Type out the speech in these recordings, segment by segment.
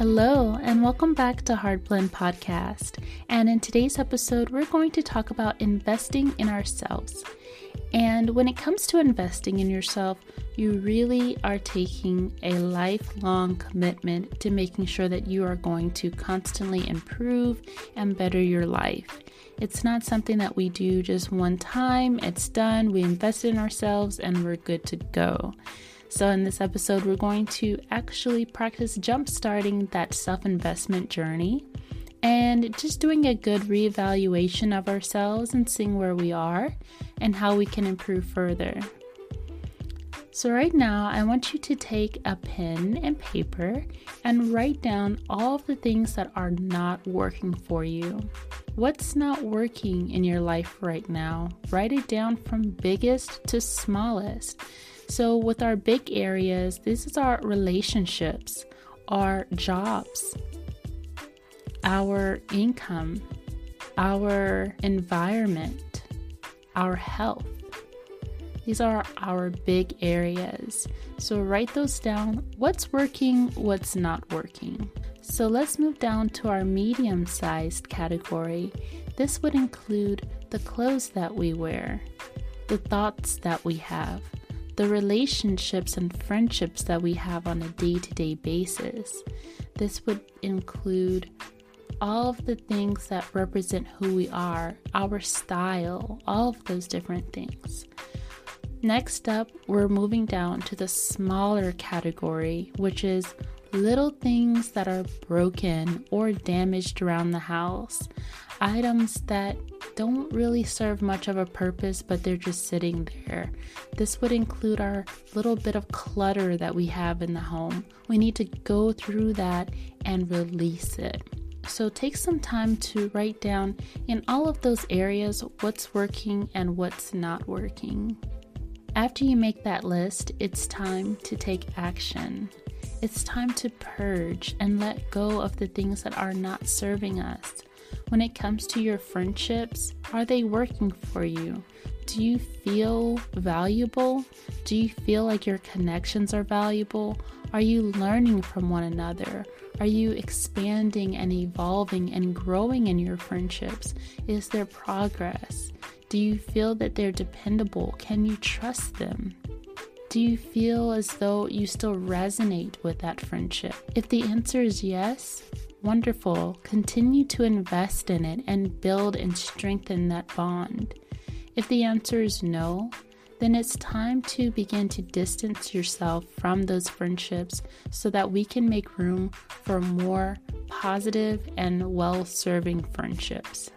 Hello, and welcome back to Heart Blend Podcast. And in today's episode, we're going to talk about investing in ourselves. And when it comes to investing in yourself, you really are taking a lifelong commitment to making sure that you are going to constantly improve and better your life. It's not something that we do just one time, it's done, we invest in ourselves, and we're good to go. So, in this episode, we're going to actually practice jump starting that self investment journey and just doing a good reevaluation of ourselves and seeing where we are and how we can improve further. So, right now, I want you to take a pen and paper and write down all of the things that are not working for you. What's not working in your life right now? Write it down from biggest to smallest. So, with our big areas, this is our relationships, our jobs, our income, our environment, our health. These are our big areas. So, write those down what's working, what's not working. So, let's move down to our medium sized category. This would include the clothes that we wear, the thoughts that we have the relationships and friendships that we have on a day to day basis. This would include all of the things that represent who we are, our style, all of those different things. Next up, we're moving down to the smaller category, which is little things that are broken or damaged around the house. Items that don't really serve much of a purpose, but they're just sitting there. This would include our little bit of clutter that we have in the home. We need to go through that and release it. So take some time to write down in all of those areas what's working and what's not working. After you make that list, it's time to take action. It's time to purge and let go of the things that are not serving us. When it comes to your friendships, are they working for you? Do you feel valuable? Do you feel like your connections are valuable? Are you learning from one another? Are you expanding and evolving and growing in your friendships? Is there progress? Do you feel that they're dependable? Can you trust them? Do you feel as though you still resonate with that friendship? If the answer is yes, wonderful. Continue to invest in it and build and strengthen that bond. If the answer is no, then it's time to begin to distance yourself from those friendships so that we can make room for more positive and well serving friendships.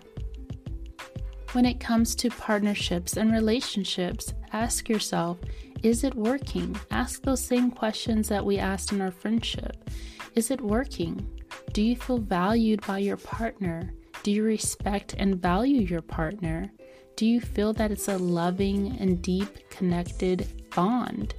When it comes to partnerships and relationships, ask yourself is it working? Ask those same questions that we asked in our friendship. Is it working? Do you feel valued by your partner? Do you respect and value your partner? Do you feel that it's a loving and deep connected bond?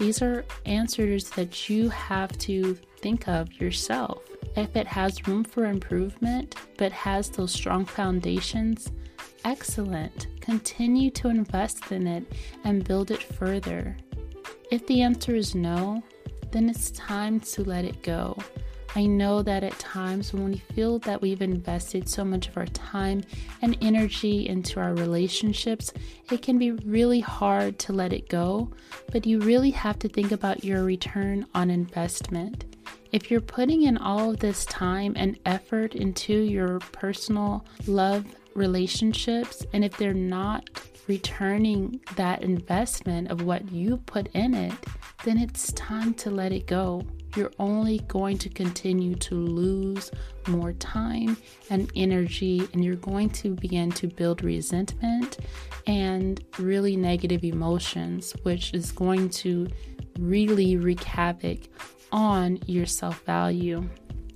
These are answers that you have to think of yourself. If it has room for improvement but has those strong foundations, excellent. Continue to invest in it and build it further. If the answer is no, then it's time to let it go. I know that at times when we feel that we've invested so much of our time and energy into our relationships, it can be really hard to let it go, but you really have to think about your return on investment. If you're putting in all of this time and effort into your personal love relationships, and if they're not returning that investment of what you put in it, then it's time to let it go you're only going to continue to lose more time and energy, and you're going to begin to build resentment and really negative emotions, which is going to really wreak havoc on your self value.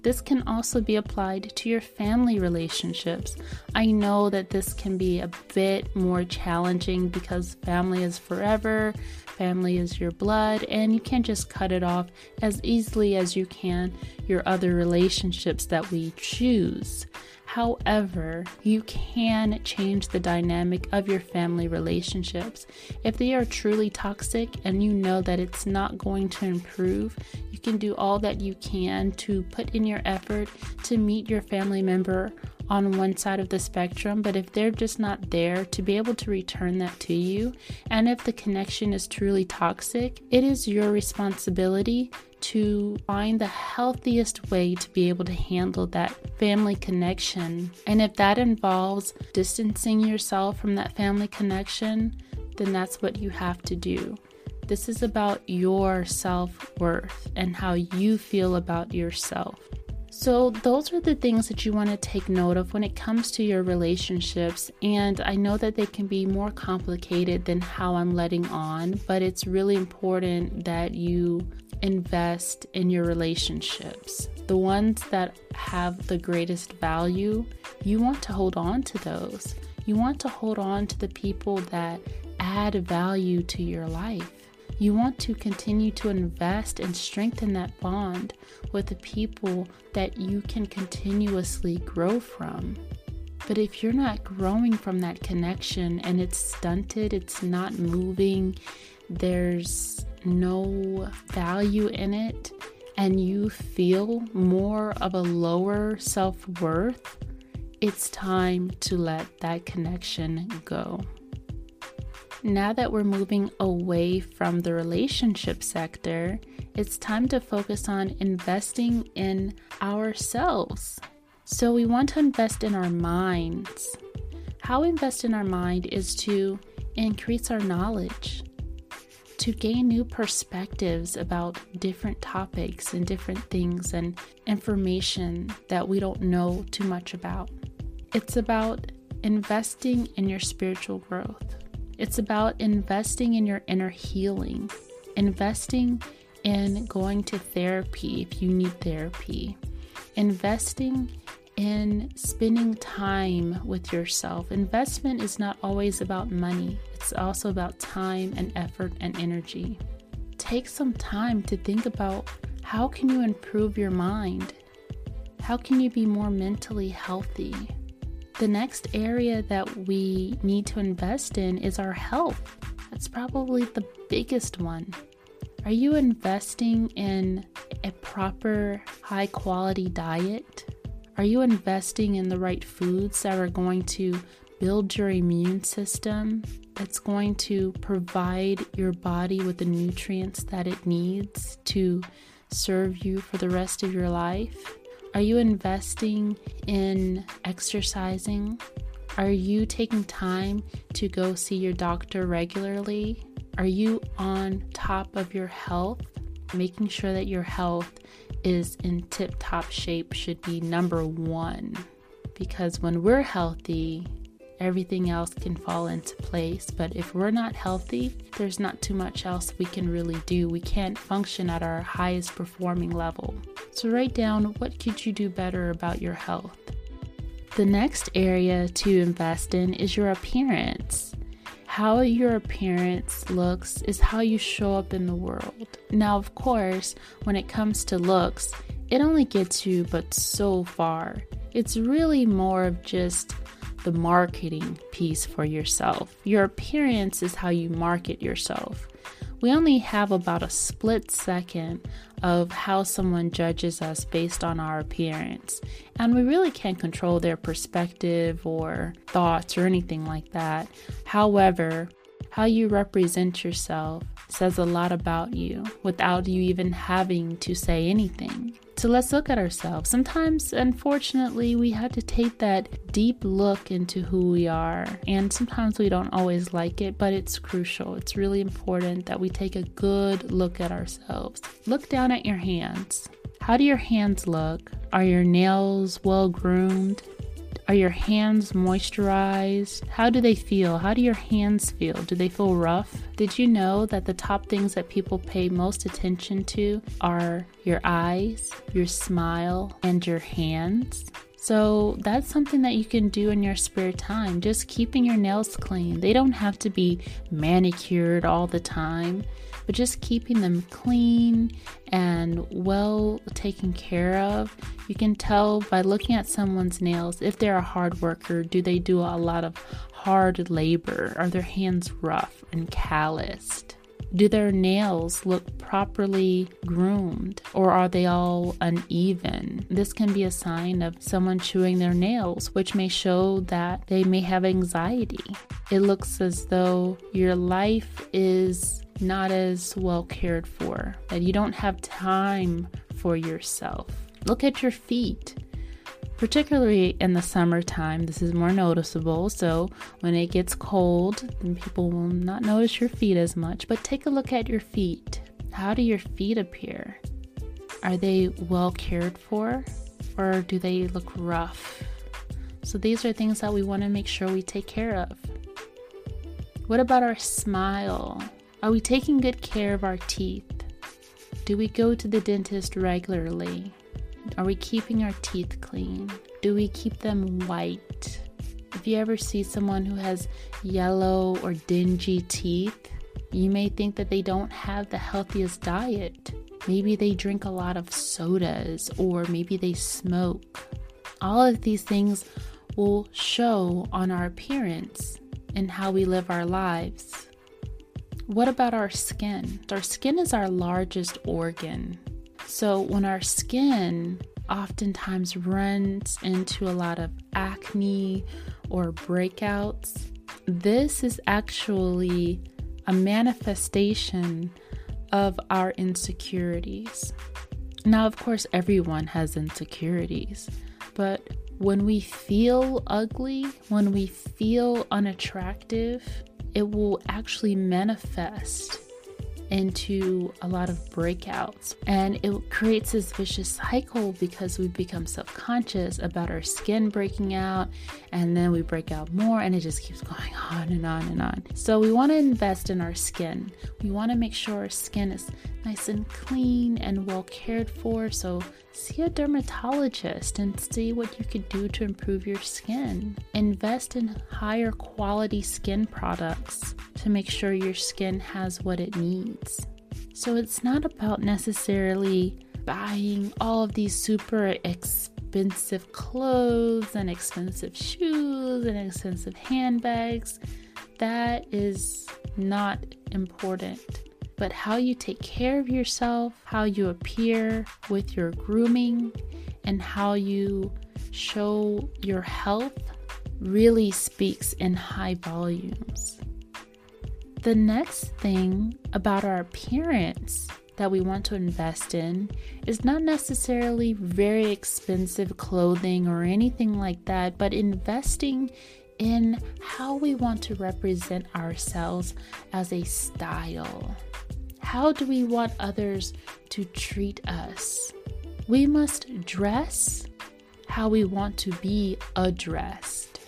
This can also be applied to your family relationships. I know that this can be a bit more challenging because family is forever, family is your blood, and you can't just cut it off as easily as you can your other relationships that we choose. However, you can change the dynamic of your family relationships. If they are truly toxic and you know that it's not going to improve, you can do all that you can to put in your effort to meet your family member on one side of the spectrum, but if they're just not there to be able to return that to you, and if the connection is truly toxic, it is your responsibility to find the healthiest way to be able to handle that family connection. And if that involves distancing yourself from that family connection, then that's what you have to do. This is about your self worth and how you feel about yourself. So, those are the things that you want to take note of when it comes to your relationships. And I know that they can be more complicated than how I'm letting on, but it's really important that you invest in your relationships. The ones that have the greatest value, you want to hold on to those. You want to hold on to the people that add value to your life. You want to continue to invest and strengthen that bond with the people that you can continuously grow from. But if you're not growing from that connection and it's stunted, it's not moving, there's no value in it and you feel more of a lower self worth, it's time to let that connection go. Now that we're moving away from the relationship sector, it's time to focus on investing in ourselves. So, we want to invest in our minds. How we invest in our mind is to increase our knowledge, to gain new perspectives about different topics and different things and information that we don't know too much about. It's about investing in your spiritual growth. It's about investing in your inner healing, investing in going to therapy if you need therapy, investing in spending time with yourself. Investment is not always about money, it's also about time and effort and energy. Take some time to think about how can you improve your mind? How can you be more mentally healthy? The next area that we need to invest in is our health. That's probably the biggest one. Are you investing in a proper high quality diet? Are you investing in the right foods that are going to build your immune system, that's going to provide your body with the nutrients that it needs to serve you for the rest of your life? Are you investing in exercising? Are you taking time to go see your doctor regularly? Are you on top of your health? Making sure that your health is in tip top shape should be number one because when we're healthy, everything else can fall into place. But if we're not healthy, there's not too much else we can really do. We can't function at our highest performing level. So write down what could you do better about your health. The next area to invest in is your appearance. How your appearance looks is how you show up in the world. Now, of course, when it comes to looks, it only gets you but so far. It's really more of just the marketing piece for yourself. Your appearance is how you market yourself. We only have about a split second of how someone judges us based on our appearance, and we really can't control their perspective or thoughts or anything like that. However, how you represent yourself says a lot about you without you even having to say anything. So let's look at ourselves. Sometimes, unfortunately, we have to take that deep look into who we are, and sometimes we don't always like it, but it's crucial. It's really important that we take a good look at ourselves. Look down at your hands. How do your hands look? Are your nails well groomed? Are your hands moisturized? How do they feel? How do your hands feel? Do they feel rough? Did you know that the top things that people pay most attention to are your eyes, your smile, and your hands? So that's something that you can do in your spare time, just keeping your nails clean. They don't have to be manicured all the time, but just keeping them clean and well taken care of. You can tell by looking at someone's nails if they're a hard worker, do they do a lot of hard labor? Are their hands rough and calloused? Do their nails look properly groomed or are they all uneven? This can be a sign of someone chewing their nails, which may show that they may have anxiety. It looks as though your life is not as well cared for, that you don't have time for yourself. Look at your feet particularly in the summertime, this is more noticeable. So, when it gets cold, then people will not notice your feet as much. But take a look at your feet. How do your feet appear? Are they well cared for or do they look rough? So, these are things that we want to make sure we take care of. What about our smile? Are we taking good care of our teeth? Do we go to the dentist regularly? Are we keeping our teeth clean? Do we keep them white? If you ever see someone who has yellow or dingy teeth, you may think that they don't have the healthiest diet. Maybe they drink a lot of sodas or maybe they smoke. All of these things will show on our appearance and how we live our lives. What about our skin? Our skin is our largest organ. So, when our skin oftentimes runs into a lot of acne or breakouts, this is actually a manifestation of our insecurities. Now, of course, everyone has insecurities, but when we feel ugly, when we feel unattractive, it will actually manifest into a lot of breakouts. And it creates this vicious cycle because we become self conscious about our skin breaking out, and then we break out more, and it just keeps going on and on and on. So, we want to invest in our skin. We want to make sure our skin is nice and clean and well cared for. So, see a dermatologist and see what you could do to improve your skin. Invest in higher quality skin products to make sure your skin has what it needs. So, it's not about necessarily buying all of these super expensive clothes and expensive shoes and expensive handbags. That is not important but how you take care of yourself, how you appear with your grooming, and how you show your health really speaks in high volumes. The next thing about our appearance that we want to invest in is not necessarily very expensive clothing or anything like that, but investing in how we want to represent ourselves as a style. How do we want others to treat us? We must dress how we want to be addressed.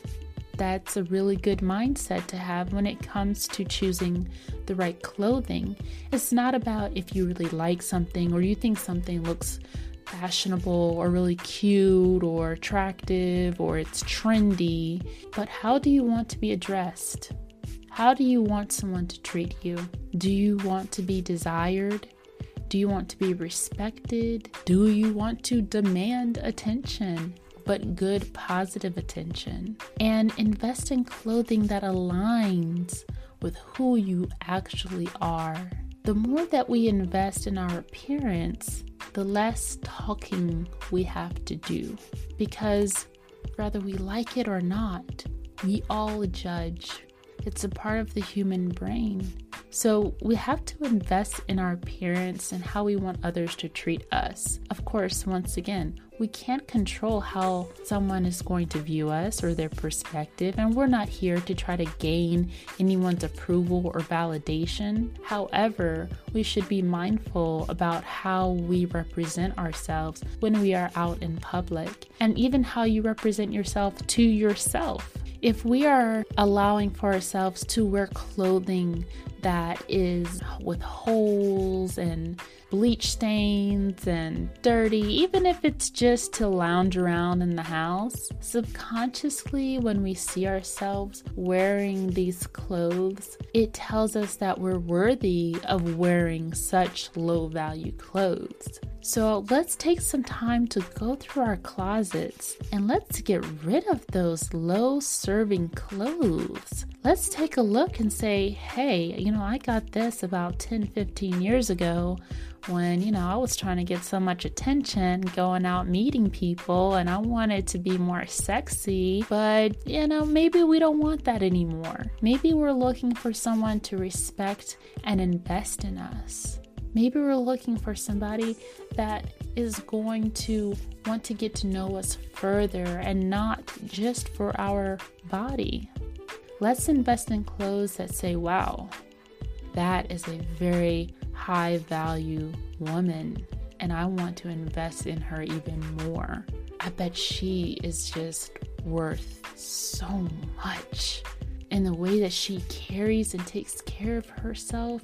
That's a really good mindset to have when it comes to choosing the right clothing. It's not about if you really like something or you think something looks fashionable or really cute or attractive or it's trendy, but how do you want to be addressed? How do you want someone to treat you? Do you want to be desired? Do you want to be respected? Do you want to demand attention? But good, positive attention. And invest in clothing that aligns with who you actually are. The more that we invest in our appearance, the less talking we have to do. Because whether we like it or not, we all judge it's a part of the human brain. So we have to invest in our appearance and how we want others to treat us. Of course, once again, we can't control how someone is going to view us or their perspective, and we're not here to try to gain anyone's approval or validation. However, we should be mindful about how we represent ourselves when we are out in public, and even how you represent yourself to yourself. If we are allowing for ourselves to wear clothing that is with holes and bleach stains and dirty, even if it's just to lounge around in the house. Subconsciously, when we see ourselves wearing these clothes, it tells us that we're worthy of wearing such low value clothes. So let's take some time to go through our closets and let's get rid of those low serving clothes. Let's take a look and say, hey, you know, I got this about 10, 15 years ago when, you know, I was trying to get so much attention going out meeting people and I wanted to be more sexy. But, you know, maybe we don't want that anymore. Maybe we're looking for someone to respect and invest in us. Maybe we're looking for somebody that is going to want to get to know us further and not just for our body. Let's invest in clothes that say, wow, that is a very high value woman, and I want to invest in her even more. I bet she is just worth so much. And the way that she carries and takes care of herself,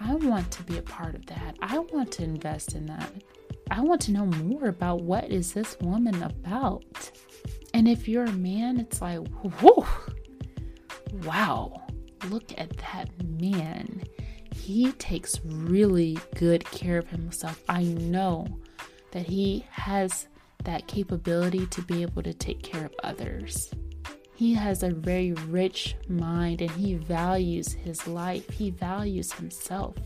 I want to be a part of that. I want to invest in that. I want to know more about what is this woman about. And if you're a man, it's like, whoa, wow, look at that man. He takes really good care of himself. I know that he has that capability to be able to take care of others. He has a very rich mind and he values his life. He values himself.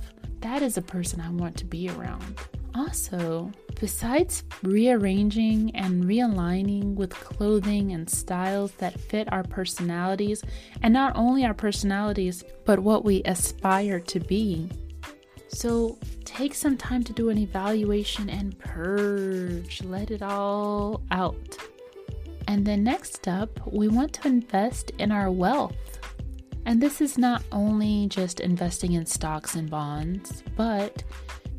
That is a person I want to be around. Also, besides rearranging and realigning with clothing and styles that fit our personalities, and not only our personalities, but what we aspire to be. So, take some time to do an evaluation and purge, let it all out. And then next up, we want to invest in our wealth. And this is not only just investing in stocks and bonds, but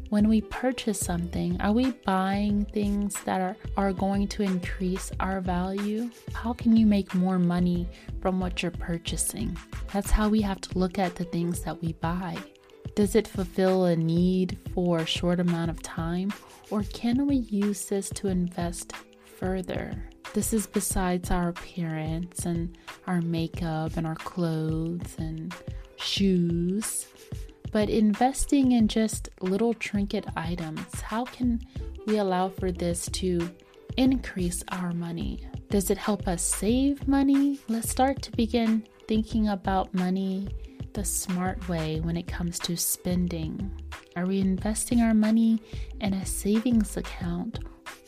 when we purchase something, are we buying things that are, are going to increase our value? How can you make more money from what you're purchasing? That's how we have to look at the things that we buy. Does it fulfill a need for a short amount of time, or can we use this to invest further? This is besides our appearance and our makeup and our clothes and shoes, but investing in just little trinket items. How can we allow for this to increase our money? Does it help us save money? Let's start to begin thinking about money the smart way when it comes to spending. Are we investing our money in a savings account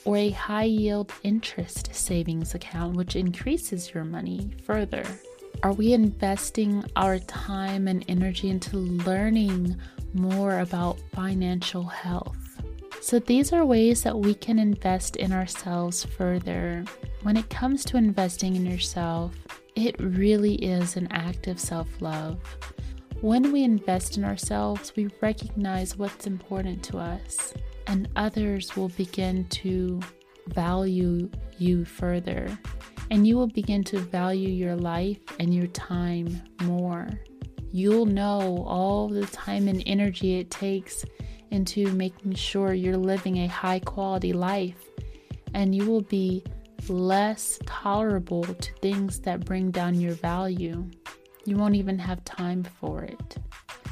or a high yield interest savings account, which increases your money further? Are we investing our time and energy into learning more about financial health? So, these are ways that we can invest in ourselves further. When it comes to investing in yourself, it really is an act of self love. When we invest in ourselves, we recognize what's important to us and others will begin to value you further. And you will begin to value your life and your time more. You'll know all the time and energy it takes into making sure you're living a high quality life. And you will be less tolerable to things that bring down your value. You won't even have time for it.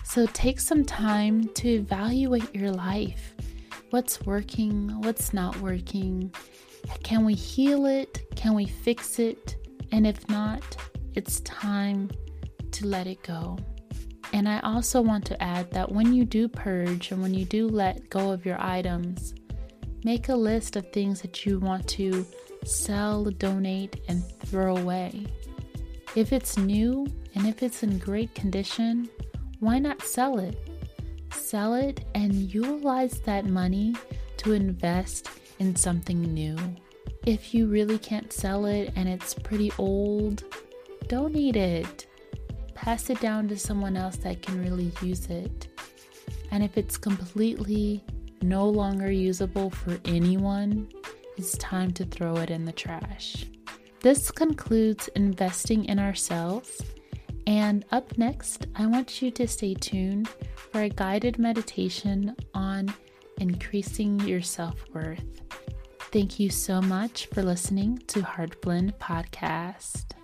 So take some time to evaluate your life what's working, what's not working. Can we heal it? Can we fix it? And if not, it's time to let it go. And I also want to add that when you do purge and when you do let go of your items, make a list of things that you want to sell, donate, and throw away. If it's new and if it's in great condition, why not sell it? Sell it and utilize that money to invest in something new. If you really can't sell it and it's pretty old, donate it. Pass it down to someone else that can really use it. And if it's completely no longer usable for anyone, it's time to throw it in the trash. This concludes investing in ourselves. And up next, I want you to stay tuned for a guided meditation on increasing your self worth. Thank you so much for listening to Heart Blend Podcast.